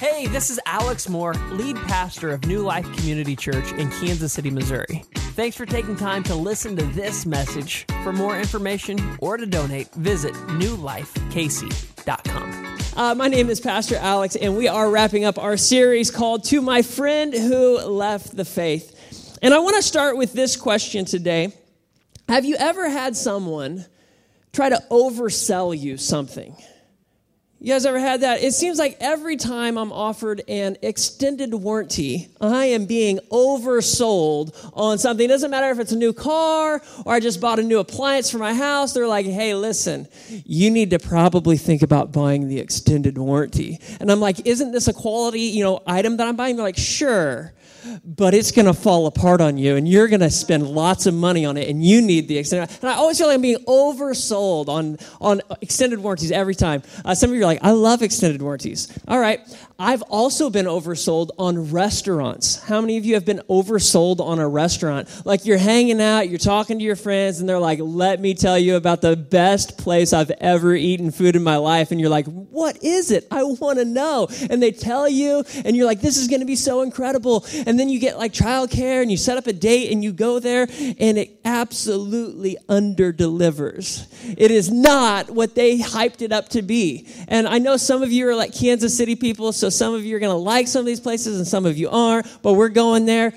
Hey, this is Alex Moore, lead pastor of New Life Community Church in Kansas City, Missouri. Thanks for taking time to listen to this message. For more information or to donate, visit newlifekc.com. Uh, my name is Pastor Alex, and we are wrapping up our series called To My Friend Who Left the Faith. And I want to start with this question today Have you ever had someone try to oversell you something? You guys ever had that? It seems like every time I'm offered an extended warranty, I am being oversold on something. It doesn't matter if it's a new car or I just bought a new appliance for my house. They're like, hey, listen, you need to probably think about buying the extended warranty. And I'm like, isn't this a quality, you know, item that I'm buying? They're like, sure but it's going to fall apart on you and you're going to spend lots of money on it and you need the extended and i always feel like i'm being oversold on, on extended warranties every time. Uh, some of you are like i love extended warranties. All right I've also been oversold on restaurants. How many of you have been oversold on a restaurant? Like you're hanging out, you're talking to your friends, and they're like, let me tell you about the best place I've ever eaten food in my life. And you're like, what is it? I want to know. And they tell you, and you're like, this is going to be so incredible. And then you get like childcare and you set up a date and you go there, and it absolutely under delivers. It is not what they hyped it up to be. And I know some of you are like Kansas City people, so some of you are going to like some of these places and some of you aren't, but we're going there.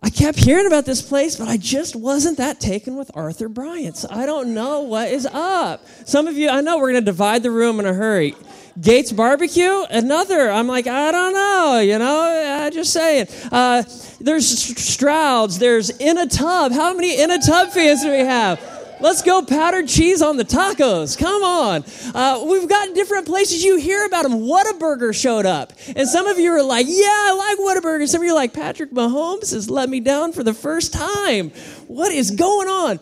I kept hearing about this place, but I just wasn't that taken with Arthur Bryant's. I don't know what is up. Some of you, I know we're going to divide the room in a hurry. Gates Barbecue, another. I'm like, I don't know, you know, I just saying. Uh, there's Stroud's, there's In a Tub. How many In a Tub fans do we have? Let's go powdered cheese on the tacos. Come on. Uh, we've got different places you hear about them. Whataburger showed up. And some of you are like, yeah, I like Whataburger. Some of you are like, Patrick Mahomes has let me down for the first time. What is going on?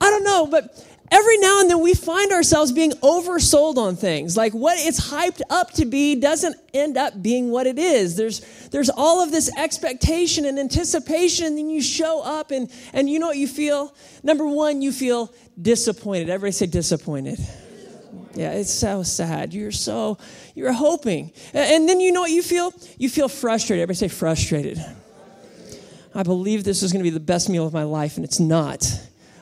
I don't know, but every now and then we find ourselves being oversold on things. Like what it's hyped up to be doesn't end up being what it is. There's, there's all of this expectation and anticipation, and then you show up and, and you know what you feel? Number one, you feel disappointed. Everybody say disappointed. Yeah, it's so sad. You're so, you're hoping. And then you know what you feel? You feel frustrated. Everybody say frustrated. I believe this is going to be the best meal of my life, and it's not.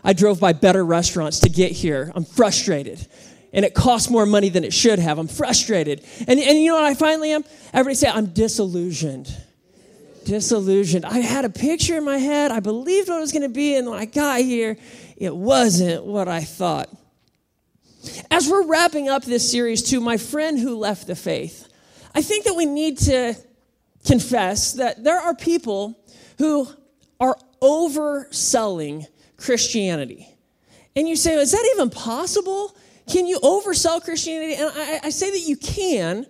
I drove by better restaurants to get here. I'm frustrated. And it costs more money than it should have. I'm frustrated. And, and you know what I finally am? Everybody say, I'm disillusioned. Disillusioned. I had a picture in my head. I believed what it was going to be. And when I got here, it wasn't what I thought. As we're wrapping up this series, to my friend who left the faith, I think that we need to confess that there are people who are overselling Christianity. And you say, is that even possible? Can you oversell Christianity? And I, I say that you can.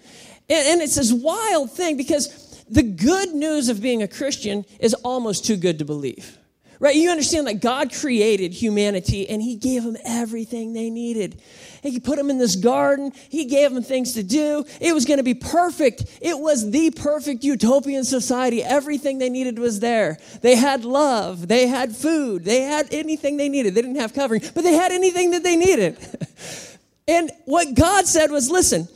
And, and it's this wild thing because the good news of being a Christian is almost too good to believe. Right? You understand that God created humanity and He gave them everything they needed. He put them in this garden. He gave them things to do. It was going to be perfect. It was the perfect utopian society. Everything they needed was there. They had love. They had food. They had anything they needed. They didn't have covering, but they had anything that they needed. and what God said was listen,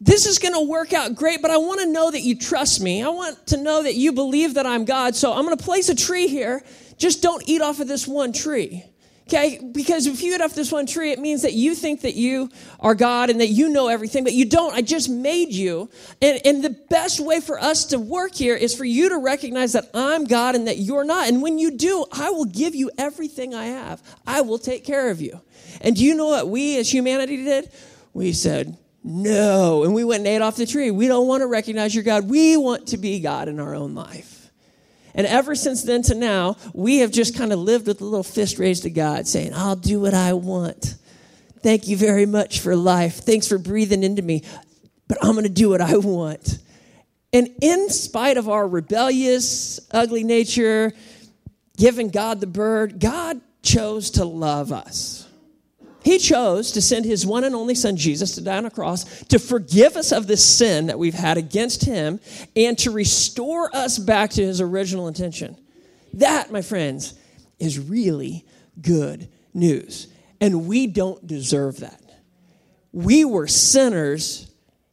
this is going to work out great, but I want to know that you trust me. I want to know that you believe that I'm God. So I'm going to place a tree here just don't eat off of this one tree. Okay? Because if you eat off this one tree, it means that you think that you are God and that you know everything, but you don't. I just made you. And, and the best way for us to work here is for you to recognize that I'm God and that you're not. And when you do, I will give you everything I have. I will take care of you. And do you know what we as humanity did? We said, no. And we went and ate off the tree. We don't want to recognize your God. We want to be God in our own life. And ever since then to now, we have just kind of lived with a little fist raised to God, saying, I'll do what I want. Thank you very much for life. Thanks for breathing into me. But I'm going to do what I want. And in spite of our rebellious, ugly nature, giving God the bird, God chose to love us. He chose to send his one and only son, Jesus, to die on a cross to forgive us of this sin that we've had against him and to restore us back to his original intention. That, my friends, is really good news. And we don't deserve that. We were sinners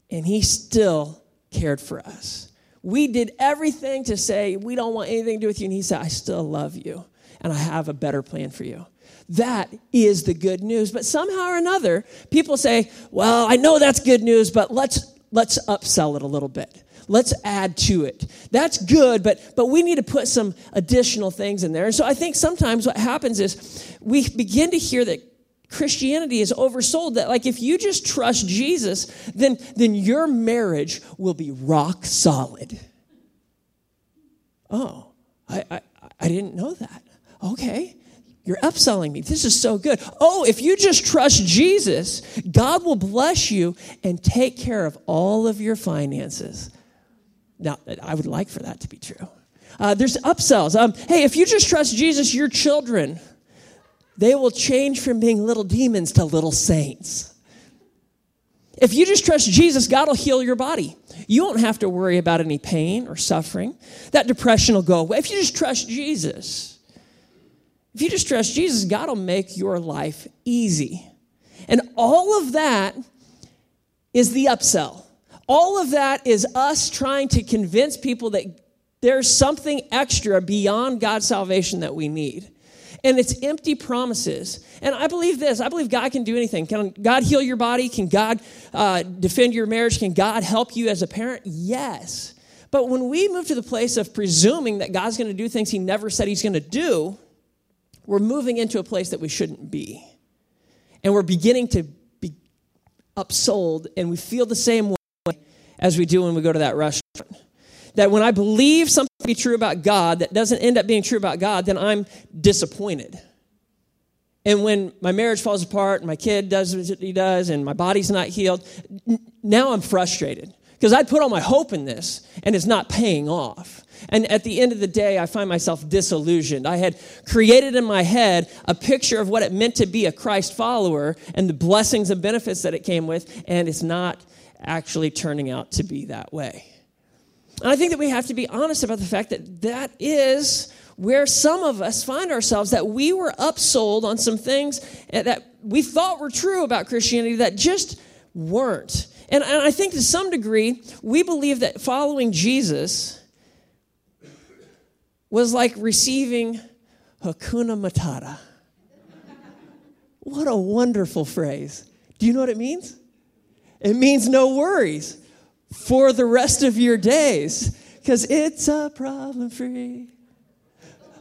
and he still cared for us. We did everything to say, we don't want anything to do with you. And he said, I still love you, and I have a better plan for you. That is the good news. But somehow or another, people say, well, I know that's good news, but let's, let's upsell it a little bit. Let's add to it. That's good, but, but we need to put some additional things in there. And so I think sometimes what happens is we begin to hear that Christianity is oversold that like if you just trust Jesus, then then your marriage will be rock solid. Oh, I, I, I didn't know that. Okay. You're upselling me. This is so good. Oh, if you just trust Jesus, God will bless you and take care of all of your finances. Now, I would like for that to be true. Uh, there's upsells. Um, hey, if you just trust Jesus, your children they will change from being little demons to little saints. If you just trust Jesus, God will heal your body. You won't have to worry about any pain or suffering. That depression will go away. If you just trust Jesus, if you just trust Jesus, God will make your life easy. And all of that is the upsell. All of that is us trying to convince people that there's something extra beyond God's salvation that we need and it's empty promises. And I believe this I believe God can do anything. Can God heal your body? Can God uh, defend your marriage? Can God help you as a parent? Yes. But when we move to the place of presuming that God's going to do things he never said he's going to do, we're moving into a place that we shouldn't be. And we're beginning to be upsold, and we feel the same way as we do when we go to that restaurant that when I believe something to be true about God that doesn't end up being true about God, then I'm disappointed. And when my marriage falls apart and my kid does what he does and my body's not healed, now I'm frustrated because I'd put all my hope in this and it's not paying off. And at the end of the day, I find myself disillusioned. I had created in my head a picture of what it meant to be a Christ follower and the blessings and benefits that it came with, and it's not actually turning out to be that way. And I think that we have to be honest about the fact that that is where some of us find ourselves that we were upsold on some things that we thought were true about Christianity that just weren't. And, and I think to some degree, we believe that following Jesus was like receiving Hakuna Matata. What a wonderful phrase. Do you know what it means? It means no worries for the rest of your days because it's a problem free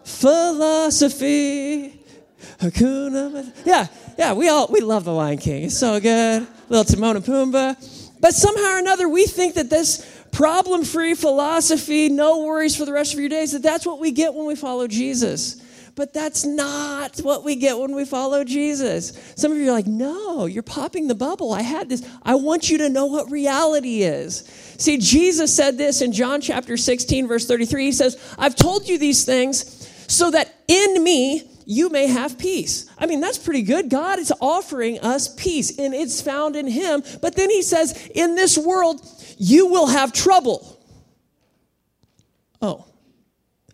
philosophy. Hakuna. Yeah, yeah, we all we love the Lion King. It's so good. Little Timon and Pumbaa. But somehow or another, we think that this problem-free philosophy, no worries for the rest of your days, that that's what we get when we follow Jesus. But that's not what we get when we follow Jesus. Some of you are like, no, you're popping the bubble. I had this. I want you to know what reality is. See, Jesus said this in John chapter 16, verse 33. He says, I've told you these things so that in me you may have peace. I mean, that's pretty good. God is offering us peace, and it's found in Him. But then He says, in this world, you will have trouble. Oh,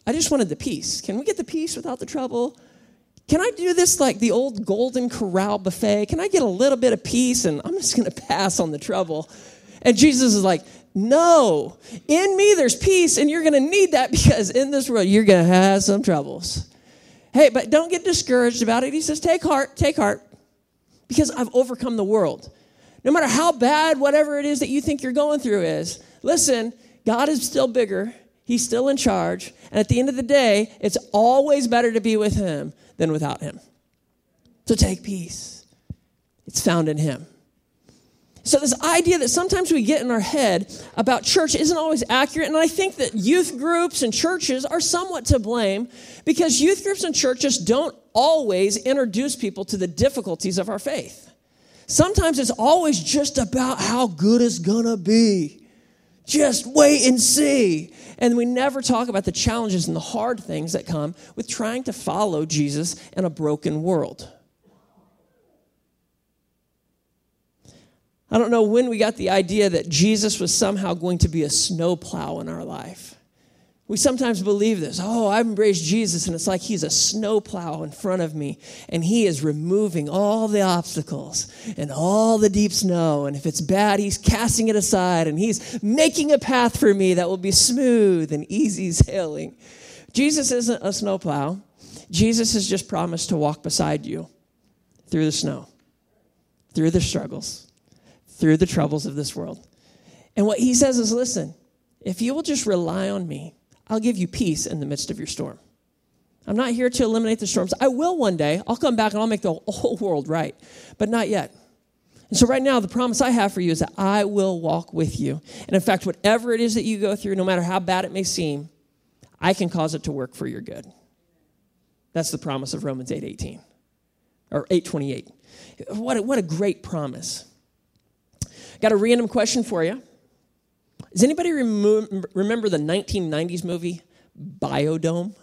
I just wanted the peace. Can we get the peace without the trouble? Can I do this like the old Golden Corral buffet? Can I get a little bit of peace and I'm just going to pass on the trouble? And Jesus is like, no, in me there's peace, and you're going to need that because in this world you're going to have some troubles. Hey, but don't get discouraged about it. He says, take heart, take heart, because I've overcome the world. No matter how bad whatever it is that you think you're going through is, listen, God is still bigger, He's still in charge. And at the end of the day, it's always better to be with Him than without Him. So take peace. It's found in Him. So, this idea that sometimes we get in our head about church isn't always accurate. And I think that youth groups and churches are somewhat to blame because youth groups and churches don't always introduce people to the difficulties of our faith. Sometimes it's always just about how good it's gonna be. Just wait and see. And we never talk about the challenges and the hard things that come with trying to follow Jesus in a broken world. I don't know when we got the idea that Jesus was somehow going to be a snowplow in our life. We sometimes believe this. Oh, I've embraced Jesus, and it's like he's a snowplow in front of me, and he is removing all the obstacles and all the deep snow. And if it's bad, he's casting it aside, and he's making a path for me that will be smooth and easy sailing. Jesus isn't a snowplow. Jesus has just promised to walk beside you through the snow, through the struggles, through the troubles of this world. And what he says is listen, if you will just rely on me, I'll give you peace in the midst of your storm. I'm not here to eliminate the storms. I will one day. I'll come back and I'll make the whole world right, but not yet. And so, right now, the promise I have for you is that I will walk with you. And in fact, whatever it is that you go through, no matter how bad it may seem, I can cause it to work for your good. That's the promise of Romans 8 18 or 828. What a, what a great promise. Got a random question for you. Does anybody remo- remember the 1990s movie Biodome?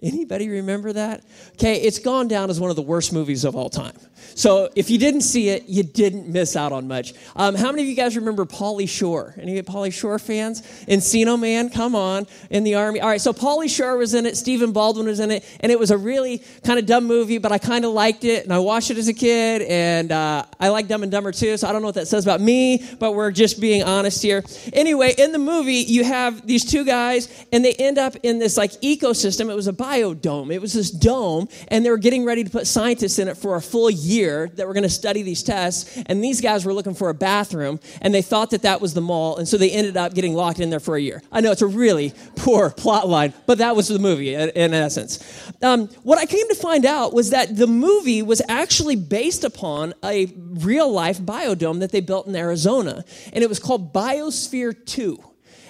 Anybody remember that? Okay, it's gone down as one of the worst movies of all time. So if you didn't see it, you didn't miss out on much. Um, how many of you guys remember Pauly Shore? Any Pauly Shore fans? Encino Man, come on, in the army. All right, so Pauly Shore was in it, Stephen Baldwin was in it, and it was a really kind of dumb movie, but I kind of liked it, and I watched it as a kid, and uh, I like Dumb and Dumber too, so I don't know what that says about me, but we're just being honest here. Anyway, in the movie, you have these two guys, and they end up in this like ecosystem. It was a biodome. It was this dome, and they were getting ready to put scientists in it for a full year that were going to study these tests. And these guys were looking for a bathroom, and they thought that that was the mall, and so they ended up getting locked in there for a year. I know it's a really poor plot line, but that was the movie in essence. Um, what I came to find out was that the movie was actually based upon a real life biodome that they built in Arizona, and it was called Biosphere 2.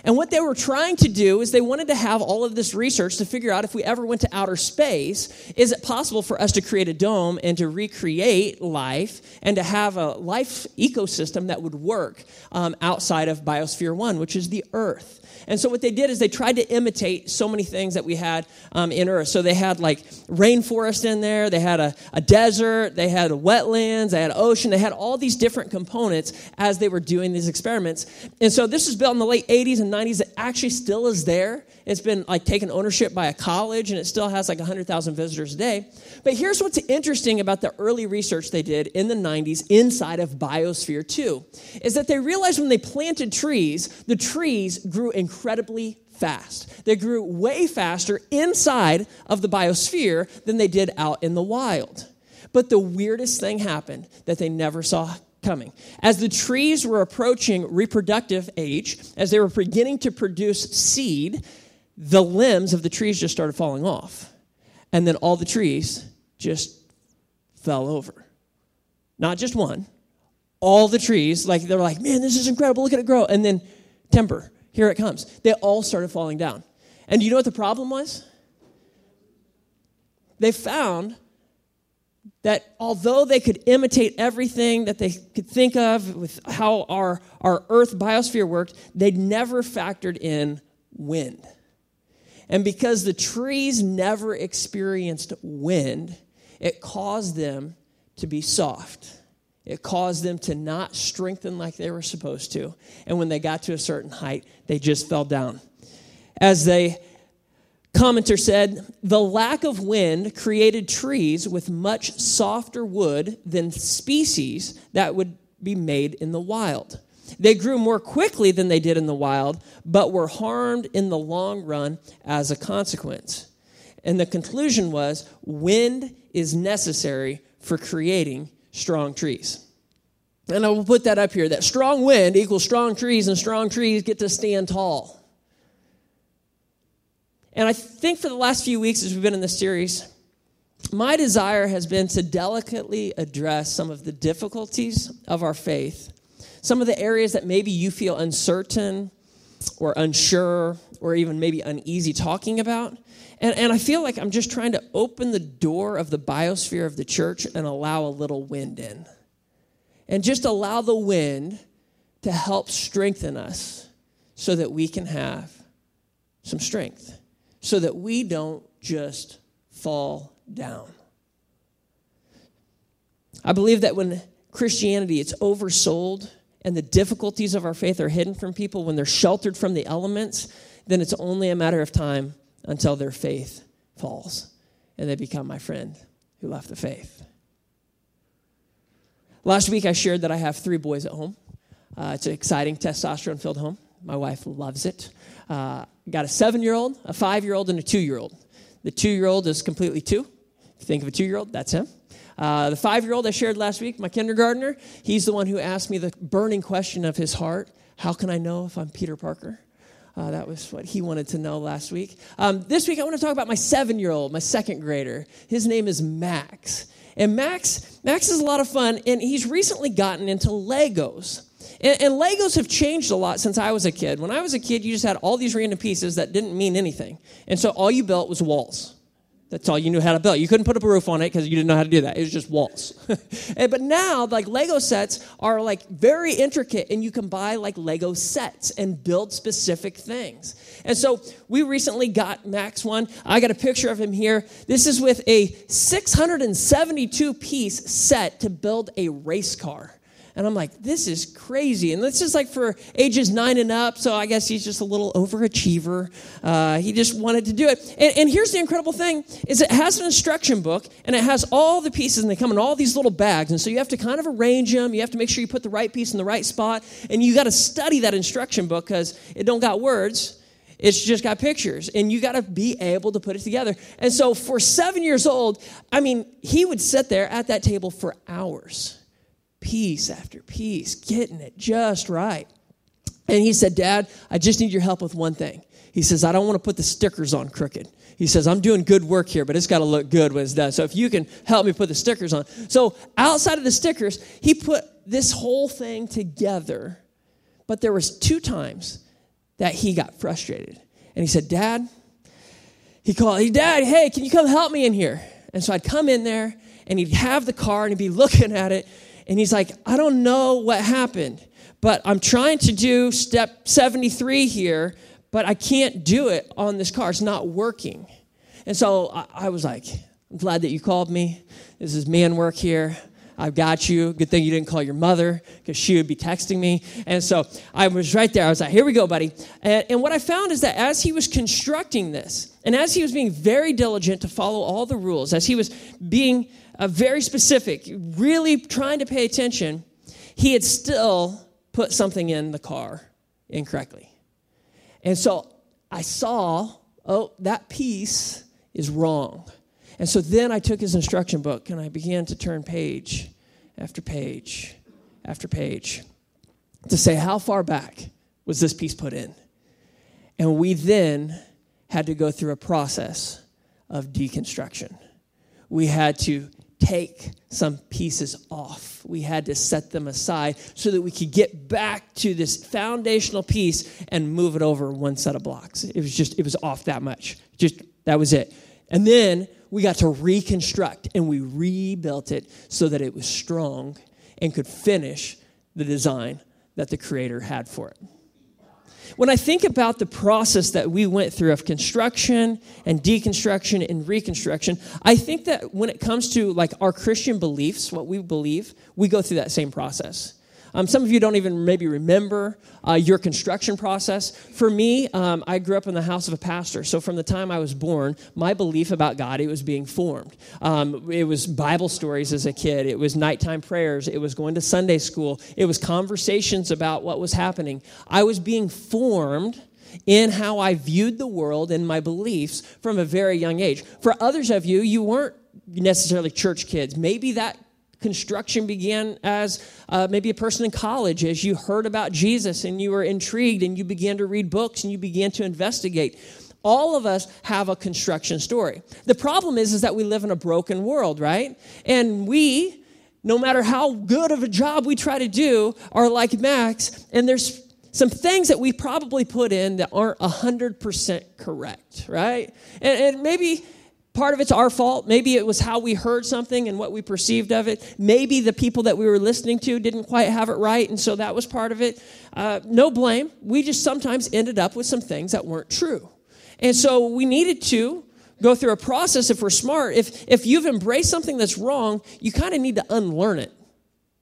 And what they were trying to do is they wanted to have all of this research to figure out if we ever went to outer space, is it possible for us to create a dome and to recreate life and to have a life ecosystem that would work um, outside of Biosphere 1, which is the Earth? And so what they did is they tried to imitate so many things that we had um, in Earth. So they had like rainforest in there, they had a, a desert, they had wetlands, they had ocean, they had all these different components as they were doing these experiments. And so this was built in the late 80s and 90s. It actually still is there. It's been like taken ownership by a college and it still has like 100,000 visitors a day. But here's what's interesting about the early research they did in the 90s inside of Biosphere 2 is that they realized when they planted trees, the trees grew incredibly fast. They grew way faster inside of the biosphere than they did out in the wild. But the weirdest thing happened that they never saw coming. As the trees were approaching reproductive age, as they were beginning to produce seed, the limbs of the trees just started falling off. And then all the trees just fell over. Not just one, all the trees, like they're like, man, this is incredible, look at it grow. And then timber, here it comes. They all started falling down. And you know what the problem was? They found that although they could imitate everything that they could think of with how our, our Earth biosphere worked, they'd never factored in wind. And because the trees never experienced wind, it caused them to be soft. It caused them to not strengthen like they were supposed to. And when they got to a certain height, they just fell down. As the commenter said, the lack of wind created trees with much softer wood than species that would be made in the wild. They grew more quickly than they did in the wild, but were harmed in the long run as a consequence. And the conclusion was wind is necessary for creating strong trees. And I will put that up here that strong wind equals strong trees, and strong trees get to stand tall. And I think for the last few weeks, as we've been in this series, my desire has been to delicately address some of the difficulties of our faith some of the areas that maybe you feel uncertain or unsure or even maybe uneasy talking about. And, and I feel like I'm just trying to open the door of the biosphere of the church and allow a little wind in. And just allow the wind to help strengthen us so that we can have some strength, so that we don't just fall down. I believe that when Christianity it's oversold and the difficulties of our faith are hidden from people when they're sheltered from the elements, then it's only a matter of time until their faith falls and they become my friend who left the faith. Last week, I shared that I have three boys at home. Uh, it's an exciting testosterone filled home. My wife loves it. Uh, got a seven year old, a five year old, and a two year old. The two year old is completely two. If you think of a two year old, that's him. Uh, the five year old I shared last week, my kindergartner, he's the one who asked me the burning question of his heart How can I know if I'm Peter Parker? Uh, that was what he wanted to know last week. Um, this week, I want to talk about my seven year old, my second grader. His name is Max. And Max, Max is a lot of fun, and he's recently gotten into Legos. And, and, Legos have changed a lot since I was a kid. When I was a kid, you just had all these random pieces that didn't mean anything. And so all you built was walls. That's all you knew how to build. You couldn't put up a roof on it because you didn't know how to do that. It was just walls. but now, like Lego sets are like very intricate, and you can buy like Lego sets and build specific things. And so we recently got Max one. I got a picture of him here. This is with a 672 piece set to build a race car. And I'm like, this is crazy. And this is like for ages nine and up. So I guess he's just a little overachiever. Uh, he just wanted to do it. And, and, here's the incredible thing is it has an instruction book and it has all the pieces and they come in all these little bags. And so you have to kind of arrange them. You have to make sure you put the right piece in the right spot. And you got to study that instruction book because it don't got words. It's just got pictures, and you got to be able to put it together. And so, for seven years old, I mean, he would sit there at that table for hours piece after piece, getting it just right. And he said, Dad, I just need your help with one thing. He says, I don't want to put the stickers on crooked. He says, I'm doing good work here, but it's got to look good when it's done. So if you can help me put the stickers on. So outside of the stickers, he put this whole thing together. But there was two times that he got frustrated. And he said, Dad, he called, hey, Dad, hey, can you come help me in here? And so I'd come in there and he'd have the car and he'd be looking at it and he's like, I don't know what happened, but I'm trying to do step 73 here, but I can't do it on this car. It's not working. And so I, was like, I'm glad that you called me. This is man work here. I've got you. Good thing you didn't call your mother because she would be texting me. And so I was right there. I was like, here we go, buddy. And, and, what I found is that as he was constructing this, and as he was being very diligent to follow all the rules, as he was being uh, very specific, really trying to pay attention, he had still put something in the car incorrectly. And so I saw, oh, that piece is wrong. And so then I took his instruction book and I began to turn page after page after page to say, how far back was this piece put in? And we then had to go through a process of deconstruction. We had to take some pieces off. We had to set them aside so that we could get back to this foundational piece and move it over one set of blocks. It was just, it was off that much. Just, that was it. And then we got to reconstruct and we rebuilt it so that it was strong and could finish the design that the Creator had for it when I think about the process that we went through of construction and deconstruction and reconstruction, I think that when it comes to like our Christian beliefs, what we believe, we go through that same process. Um, some of you don't even maybe remember uh, your construction process. For me, um, I grew up in the house of a pastor. So from the time I was born, my belief about God, it was being formed. Um, it was Bible stories as a kid. It was nighttime prayers. It was going to Sunday school. It was conversations about what was happening. I was being formed in how I viewed the world and my beliefs from a very young age. For others of you, you weren't necessarily church kids. Maybe that construction began as uh, maybe a person in college as you heard about Jesus and you were intrigued and you began to read books and you began to investigate. All of us have a construction story. The problem is, is that we live in a broken world, right? And we, no matter how good of a job we try to do, are like Max, and there's some things that we probably put in that aren't 100% correct, right? And, and maybe Part of it's our fault. Maybe it was how we heard something and what we perceived of it. Maybe the people that we were listening to didn't quite have it right, and so that was part of it. Uh, no blame. We just sometimes ended up with some things that weren't true. And so we needed to go through a process if we're smart. If, if you've embraced something that's wrong, you kind of need to unlearn it.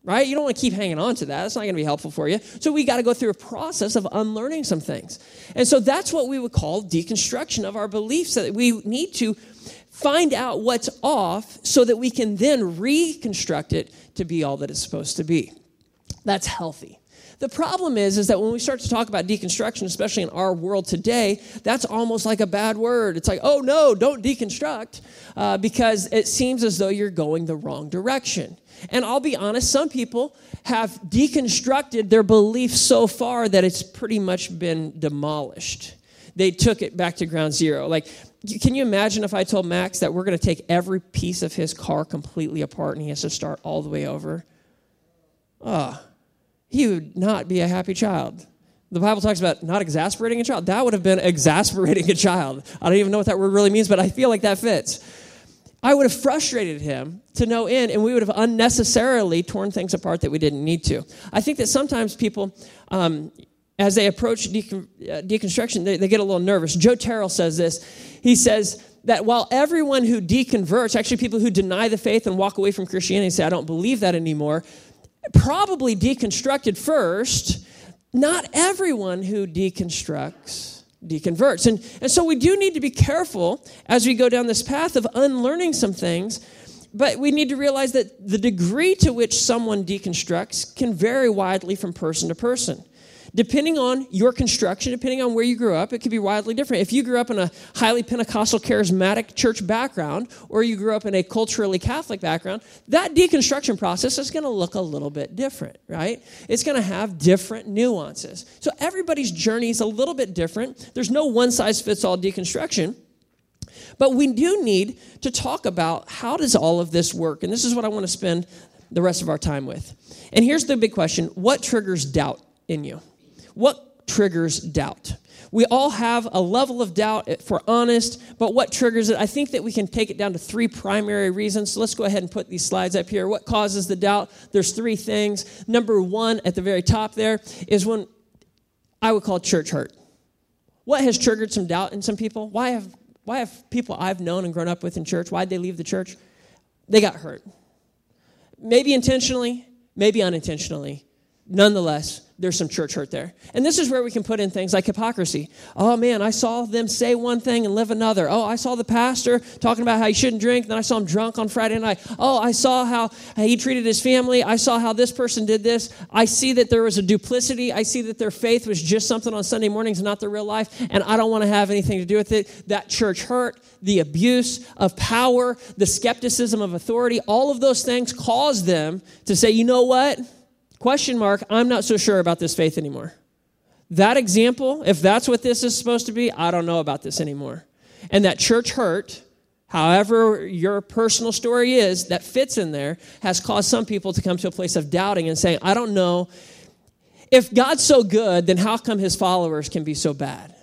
right? You don't want to keep hanging on to that. That's not going to be helpful for you. So we got to go through a process of unlearning some things. And so that's what we would call deconstruction of our beliefs that we need to find out what's off so that we can then reconstruct it to be all that it's supposed to be. That's healthy. The problem is, is that when we start to talk about deconstruction, especially in our world today, that's almost like a bad word. It's like, oh no, don't deconstruct, uh, because it seems as though you're going the wrong direction. And I'll be honest, some people have deconstructed their belief so far that it's pretty much been demolished. They took it back to ground zero. Like, can you imagine if I told Max that we're going to take every piece of his car completely apart and he has to start all the way over? Ah, oh, he would not be a happy child. The Bible talks about not exasperating a child. That would have been exasperating a child. I don't even know what that word really means, but I feel like that fits. I would have frustrated him to no end, and we would have unnecessarily torn things apart that we didn't need to. I think that sometimes people, um, as they approach uh, deconstruction, they, they get a little nervous. Joe Terrell says this. He says that while everyone who deconverts, actually people who deny the faith and walk away from Christianity and say, I don't believe that anymore, probably deconstructed first, not everyone who deconstructs deconverts. And, and so we do need to be careful as we go down this path of unlearning some things, but we need to realize that the degree to which someone deconstructs can vary widely from person to person depending on your construction, depending on where you grew up, it could be wildly different. If you grew up in a highly Pentecostal charismatic church background, or you grew up in a culturally Catholic background, that deconstruction process is going to look a little bit different, right? It's going to have different nuances. So everybody's journey is a little bit different. There's no one size fits all deconstruction. But we do need to talk about how does all of this work? And this is what I want to spend the rest of our time with. And here's the big question what triggers doubt in you? What triggers doubt? We all have a level of doubt if we're honest, but what triggers it? I think that we can take it down to three primary reasons. So let's go ahead and put these slides up here. What causes the doubt? There's three things. Number one, at the very top there, is when I would call church hurt. What has triggered some doubt in some people? Why have, why have people I've known and grown up with in church, why'd they leave the church? They got hurt. Maybe intentionally, maybe unintentionally. Nonetheless, there's some church hurt there. And this is where we can put in things like hypocrisy. Oh man, I saw them say one thing and live another. Oh, I saw the pastor talking about how he shouldn't drink, then I saw him drunk on Friday night. Oh, I saw how he treated his family. I saw how this person did this. I see that there was a duplicity. I see that their faith was just something on Sunday mornings, not their real life, and I don't want to have anything to do with it. That church hurt, the abuse of power, the skepticism of authority, all of those things cause them to say, you know what? Question mark, I'm not so sure about this faith anymore. That example, if that's what this is supposed to be, I don't know about this anymore. And that church hurt, however your personal story is, that fits in there, has caused some people to come to a place of doubting and saying, I don't know. If God's so good, then how come his followers can be so bad?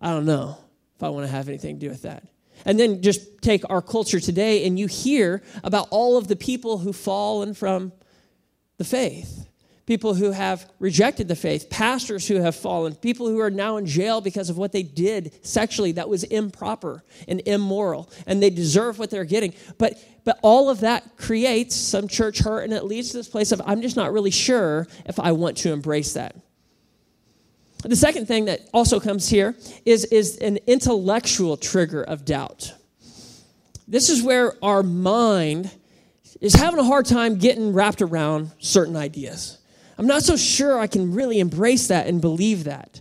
I don't know if I want to have anything to do with that. And then just take our culture today, and you hear about all of the people who've fallen from the faith, people who have rejected the faith, pastors who have fallen, people who are now in jail because of what they did sexually that was improper and immoral, and they deserve what they're getting. But but all of that creates some church hurt, and it leads to this place of I'm just not really sure if I want to embrace that. The second thing that also comes here is, is an intellectual trigger of doubt. This is where our mind is having a hard time getting wrapped around certain ideas. I'm not so sure I can really embrace that and believe that.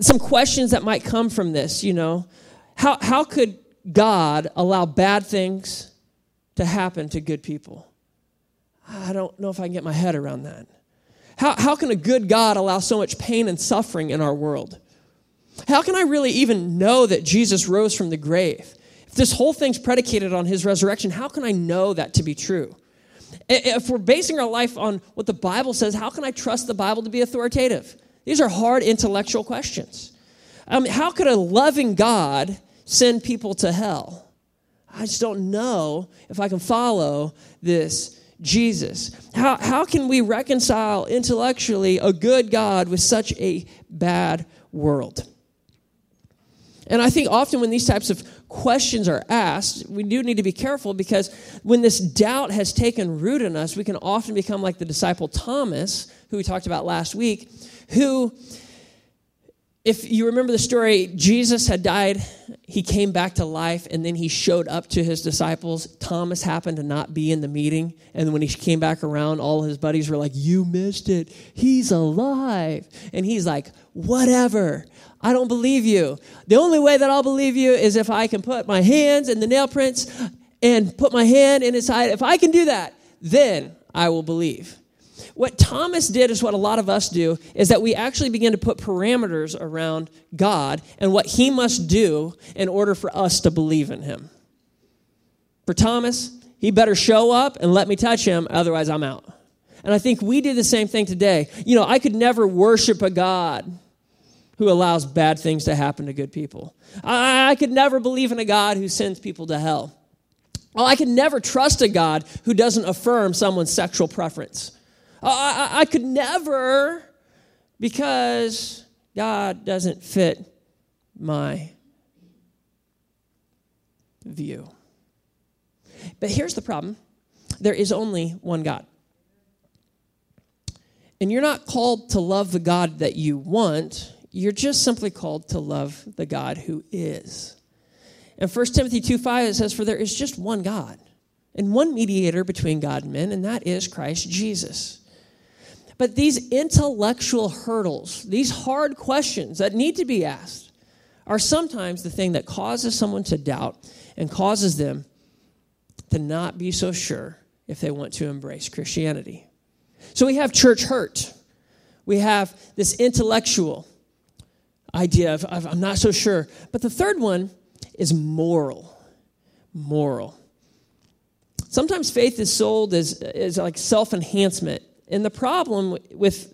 Some questions that might come from this, you know, how, how could God allow bad things to happen to good people? I don't know if I can get my head around that. How, how can a good God allow so much pain and suffering in our world? How can I really even know that Jesus rose from the grave? This whole thing's predicated on his resurrection, how can I know that to be true? If we're basing our life on what the Bible says, how can I trust the Bible to be authoritative? These are hard intellectual questions. Um, how could a loving God send people to hell? I just don't know if I can follow this Jesus. How, how can we reconcile intellectually a good God with such a bad world? And I think often when these types of questions are asked, we do need to be careful because when this doubt has taken root in us, we can often become like the disciple Thomas, who we talked about last week, who if you remember the story, Jesus had died, he came back to life, and then he showed up to his disciples. Thomas happened to not be in the meeting, and when he came back around, all his buddies were like, You missed it. He's alive. And he's like, Whatever. I don't believe you. The only way that I'll believe you is if I can put my hands in the nail prints and put my hand in his side. If I can do that, then I will believe. What Thomas did is what a lot of us do is that we actually begin to put parameters around God and what he must do in order for us to believe in him. For Thomas, he better show up and let me touch him, otherwise I'm out. And I think we do the same thing today. You know, I could never worship a God who allows bad things to happen to good people. I, I could never believe in a God who sends people to hell. Well, I could never trust a God who doesn't affirm someone's sexual preference. Oh, I, I, I could never because God doesn't fit my view. But here's the problem there is only one God. And you're not called to love the God that you want, you're just simply called to love the God who is. In 1 Timothy 2 5, it says, For there is just one God and one mediator between God and men, and that is Christ Jesus. But these intellectual hurdles, these hard questions that need to be asked, are sometimes the thing that causes someone to doubt and causes them to not be so sure if they want to embrace Christianity. So we have church hurt. We have this intellectual idea of, of I'm not so sure. But the third one is moral. Moral. Sometimes faith is sold as, as like self enhancement. And the problem with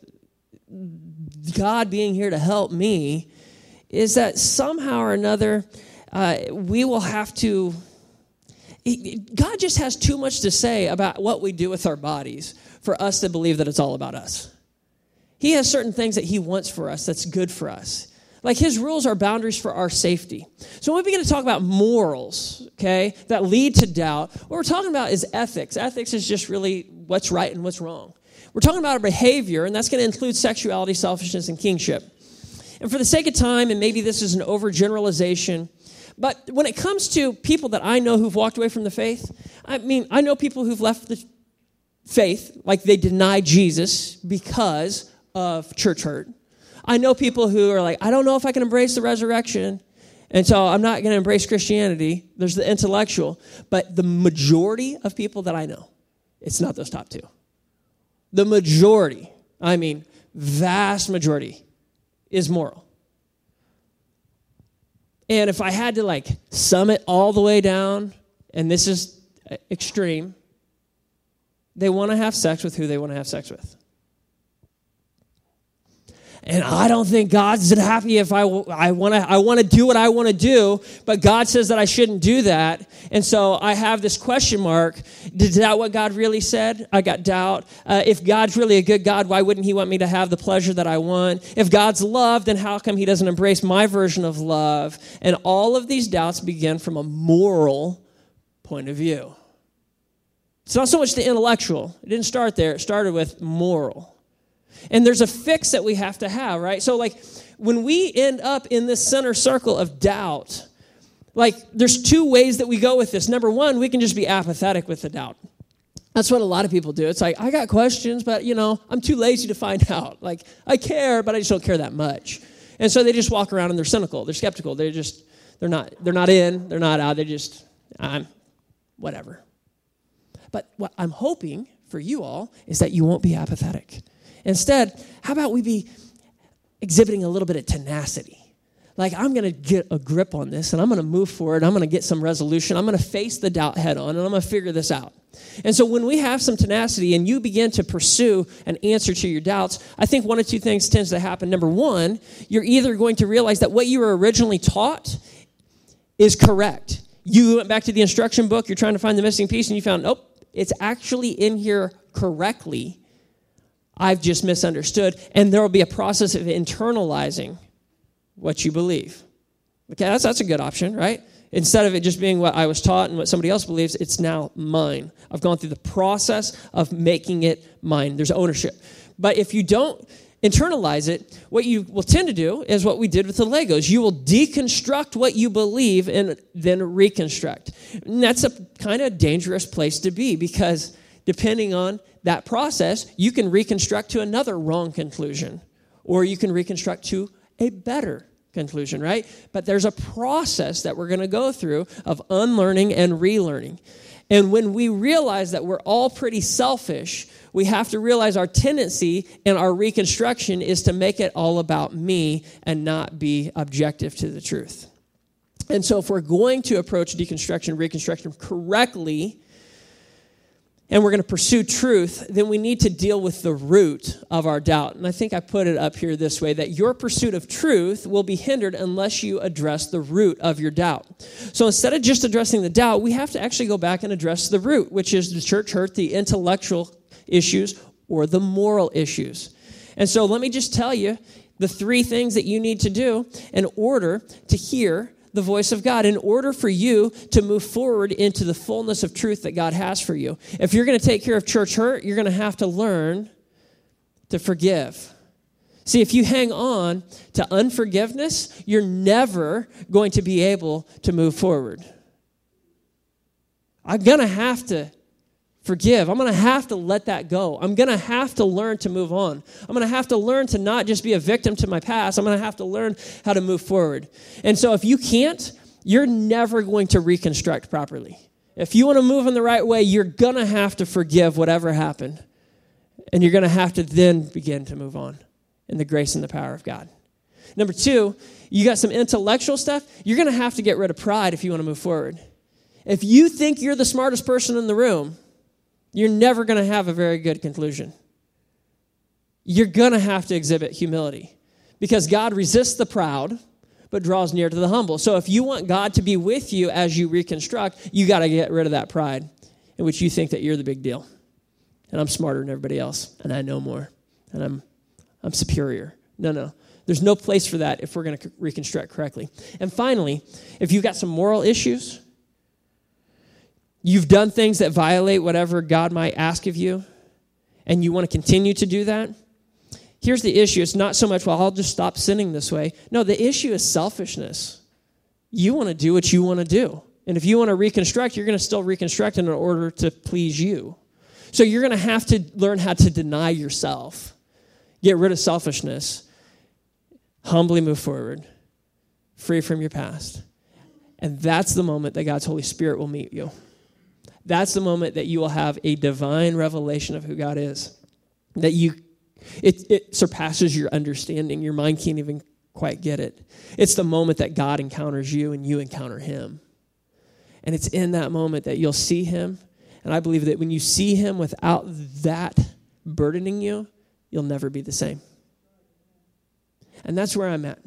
God being here to help me is that somehow or another, uh, we will have to. God just has too much to say about what we do with our bodies for us to believe that it's all about us. He has certain things that He wants for us that's good for us. Like His rules are boundaries for our safety. So when we begin to talk about morals, okay, that lead to doubt, what we're talking about is ethics. Ethics is just really what's right and what's wrong. We're talking about our behavior, and that's going to include sexuality, selfishness, and kingship. And for the sake of time, and maybe this is an overgeneralization, but when it comes to people that I know who've walked away from the faith, I mean, I know people who've left the faith, like they deny Jesus because of church hurt. I know people who are like, I don't know if I can embrace the resurrection, and so I'm not going to embrace Christianity. There's the intellectual, but the majority of people that I know, it's not those top two the majority, I mean, vast majority, is moral. And if I had to like sum it all the way down, and this is uh, extreme, they want to have sex with who they want to have sex with. And I don't think God's happy if I, I want to I wanna do what I want to do, but God says that I shouldn't do that. And so I have this question mark. Is that what God really said? I got doubt. Uh, if God's really a good God, why wouldn't He want me to have the pleasure that I want? If God's love, then how come He doesn't embrace my version of love? And all of these doubts begin from a moral point of view. It's not so much the intellectual, it didn't start there, it started with moral. And there's a fix that we have to have, right? So, like, when we end up in this center circle of doubt, like, there's two ways that we go with this. Number one, we can just be apathetic with the doubt. That's what a lot of people do. It's like, I got questions, but, you know, I'm too lazy to find out. Like, I care, but I just don't care that much. And so they just walk around and they're cynical, they're skeptical, they're just, they're not, they're not in, they're not out, they just, I'm, whatever. But what I'm hoping for you all is that you won't be apathetic Instead, how about we be exhibiting a little bit of tenacity? Like, I'm going to get a grip on this and I'm going to move forward. I'm going to get some resolution. I'm going to face the doubt head on and I'm going to figure this out. And so, when we have some tenacity and you begin to pursue an answer to your doubts, I think one of two things tends to happen. Number one, you're either going to realize that what you were originally taught is correct. You went back to the instruction book, you're trying to find the missing piece, and you found, nope, it's actually in here correctly. I've just misunderstood. And there will be a process of internalizing what you believe. Okay, that's, that's a good option, right? Instead of it just being what I was taught and what somebody else believes, it's now mine. I've gone through the process of making it mine. There's ownership. But if you don't internalize it, what you will tend to do is what we did with the Legos. You will deconstruct what you believe and then reconstruct. And that's a kind of dangerous place to be because depending on that process, you can reconstruct to another wrong conclusion or you can reconstruct to a better conclusion, right? But there's a process that we're going to go through of unlearning and relearning. And when we realize that we're all pretty selfish, we have to realize our tendency and our reconstruction is to make it all about me and not be objective to the truth. And so, if we're going to approach deconstruction, reconstruction correctly, and we're going to pursue truth, then we need to deal with the root of our doubt. And I think I put it up here this way that your pursuit of truth will be hindered unless you address the root of your doubt. So instead of just addressing the doubt, we have to actually go back and address the root, which is the church hurt, the intellectual issues, or the moral issues. And so let me just tell you the three things that you need to do in order to hear the voice of God in order for you to move forward into the fullness of truth that God has for you. If you're going to take care of church hurt, you're going to have to learn to forgive. See, if you hang on to unforgiveness, you're never going to be able to move forward. I'm going to have to forgive. I'm going to have to let that go. I'm going to have to learn to move on. I'm going to have to learn to not just be a victim to my past. I'm going to have to learn how to move forward. And so if you can't, you're never going to reconstruct properly. If you want to move in the right way, you're going to have to forgive whatever happened. And you're going to have to then begin to move on in the grace and the power of God. Number two, you got some intellectual stuff. You're going to have to get rid of pride if you want to move forward. If you think you're the smartest person in the room, you're never going to have a very good conclusion. You're going to have to exhibit humility because God resists the proud but draws near to the humble. So if you want God to be with you as you reconstruct, you got to get rid of that pride in which you think that you're the big deal. And I'm smarter than everybody else and I know more and I'm I'm superior. No, no. There's no place for that if we're going to reconstruct correctly. And finally, if you've got some moral issues, you've done things that violate whatever God might ask of you, and you want to continue to do that, here's the issue. It's not so much, well, I'll just stop sinning this way. No, the issue is selfishness. You want to do what you want to do. And if you want to reconstruct, you're going to still reconstruct in order to please you. So you're going to have to learn how to deny yourself, get rid of selfishness, humbly move forward, free from your past. And that's the moment that God's Holy Spirit will meet you. That's the moment that you will have a divine revelation of who God is. That you it, it surpasses your understanding. Your mind can't even quite get it. It's the moment that God encounters you and you encounter him. And it's in that moment that you'll see him. And I believe that when you see him without that burdening you, you'll never be the same. And that's where I'm at.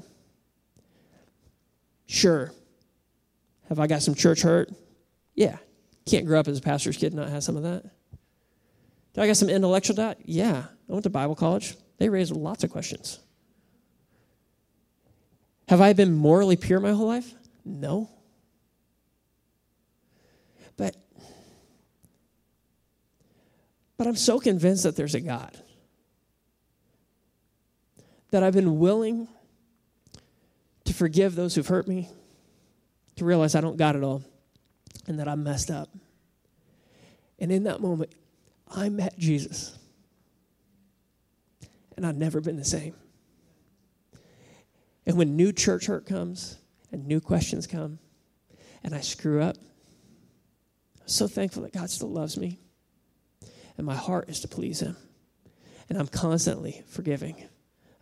Sure. Have I got some church hurt? Yeah. Can't grow up as a pastor's kid and not have some of that. Do I got some intellectual doubt? Yeah. I went to Bible college. They raised lots of questions. Have I been morally pure my whole life? No. But but I'm so convinced that there's a God that I've been willing to forgive those who've hurt me, to realize I don't got it all and that I messed up. And in that moment, I met Jesus. And I've never been the same. And when new church hurt comes and new questions come and I screw up, I'm so thankful that God still loves me. And my heart is to please Him. And I'm constantly forgiving.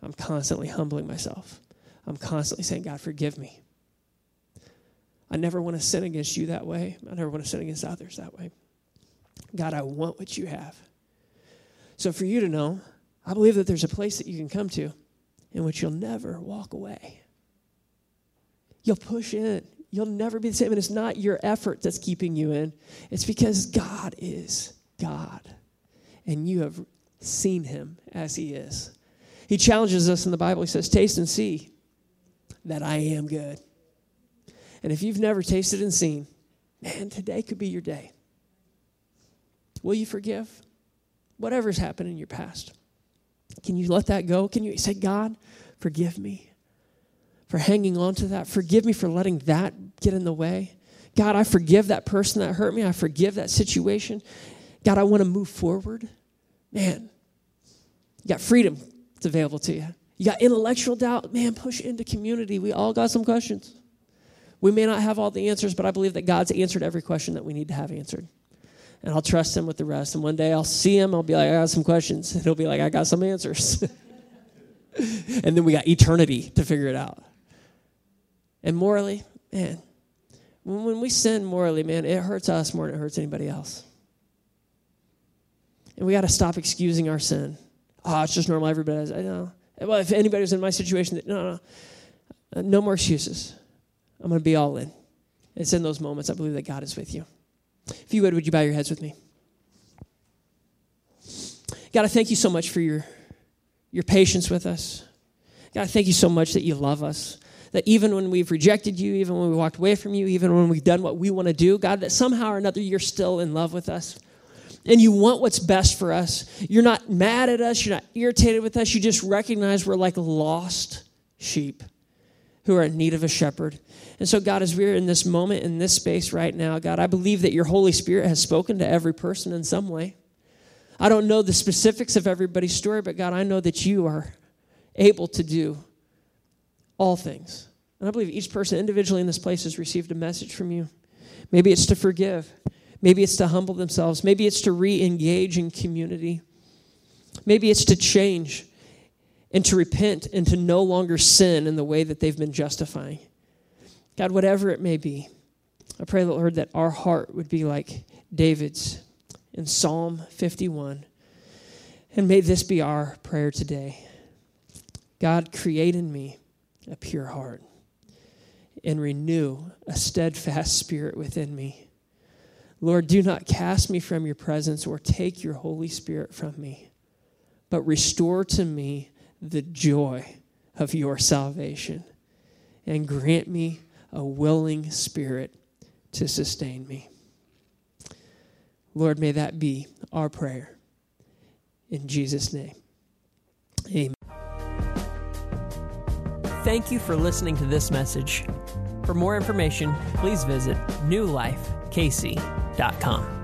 I'm constantly humbling myself. I'm constantly saying, God, forgive me. I never want to sin against you that way. I never want to sin against others that way. God, I want what you have. So, for you to know, I believe that there's a place that you can come to in which you'll never walk away. You'll push in. You'll never be the same. And it's not your effort that's keeping you in, it's because God is God. And you have seen him as he is. He challenges us in the Bible. He says, Taste and see that I am good. And if you've never tasted and seen, man, today could be your day. Will you forgive? Whatever's happened in your past. Can you let that go? Can you say, God, forgive me for hanging on to that? Forgive me for letting that get in the way. God, I forgive that person that hurt me. I forgive that situation. God, I want to move forward. Man, you got freedom. It's available to you. You got intellectual doubt. Man, push into community. We all got some questions. We may not have all the answers, but I believe that God's answered every question that we need to have answered. And I'll trust Him with the rest. And one day I'll see Him. I'll be like, I got some questions. And He'll be like, I got some answers. and then we got eternity to figure it out. And morally, man, when we sin morally, man, it hurts us more than it hurts anybody else. And we got to stop excusing our sin. Oh, it's just normal. Everybody. I know. Well, if anybody was in my situation, no, no, no more excuses. I'm going to be all in. It's in those moments I believe that God is with you. If you would, would you bow your heads with me? God, I thank you so much for your, your patience with us. God, I thank you so much that you love us. That even when we've rejected you, even when we walked away from you, even when we've done what we want to do, God, that somehow or another you're still in love with us and you want what's best for us. You're not mad at us, you're not irritated with us, you just recognize we're like lost sheep who are in need of a shepherd. And so, God, as we're in this moment, in this space right now, God, I believe that your Holy Spirit has spoken to every person in some way. I don't know the specifics of everybody's story, but God, I know that you are able to do all things. And I believe each person individually in this place has received a message from you. Maybe it's to forgive. Maybe it's to humble themselves. Maybe it's to re engage in community. Maybe it's to change and to repent and to no longer sin in the way that they've been justifying. God, whatever it may be, I pray, Lord, that our heart would be like David's in Psalm 51. And may this be our prayer today. God, create in me a pure heart and renew a steadfast spirit within me. Lord, do not cast me from your presence or take your Holy Spirit from me, but restore to me the joy of your salvation and grant me a willing spirit to sustain me. Lord, may that be our prayer. In Jesus' name, amen. Thank you for listening to this message. For more information, please visit newlifekc.com.